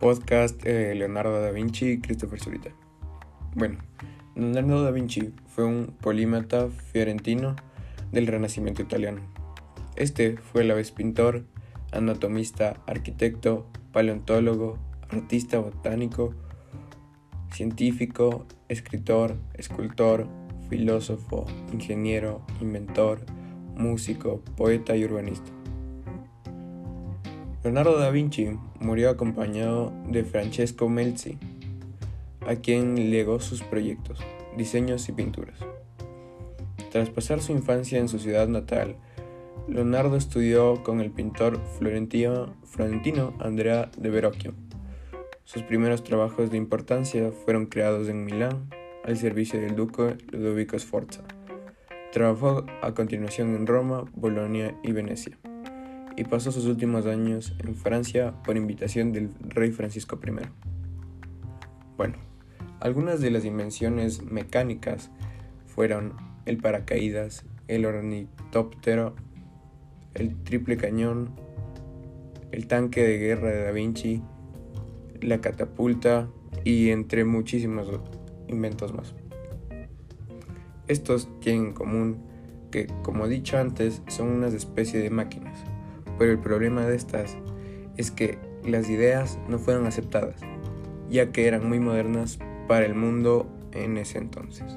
Podcast eh, Leonardo da Vinci y Christopher Zurita. Bueno, Leonardo da Vinci fue un polímata fiorentino del Renacimiento italiano. Este fue a la vez pintor, anatomista, arquitecto, paleontólogo, artista botánico, científico, escritor, escultor, filósofo, ingeniero, inventor, músico, poeta y urbanista. Leonardo da Vinci murió acompañado de Francesco Melzi, a quien legó sus proyectos, diseños y pinturas. Tras pasar su infancia en su ciudad natal, Leonardo estudió con el pintor florentino, Andrea de Verrocchio. Sus primeros trabajos de importancia fueron creados en Milán al servicio del duque Ludovico Sforza. Trabajó a continuación en Roma, Bolonia y Venecia, y pasó sus últimos años en Francia por invitación del rey Francisco I. Bueno, algunas de las invenciones mecánicas fueron el paracaídas, el ornitóptero, el triple cañón, el tanque de guerra de Da Vinci, la catapulta y entre muchísimos inventos más. Estos tienen en común que, como he dicho antes, son unas especies de máquinas, pero el problema de estas es que las ideas no fueron aceptadas, ya que eran muy modernas para el mundo en ese entonces.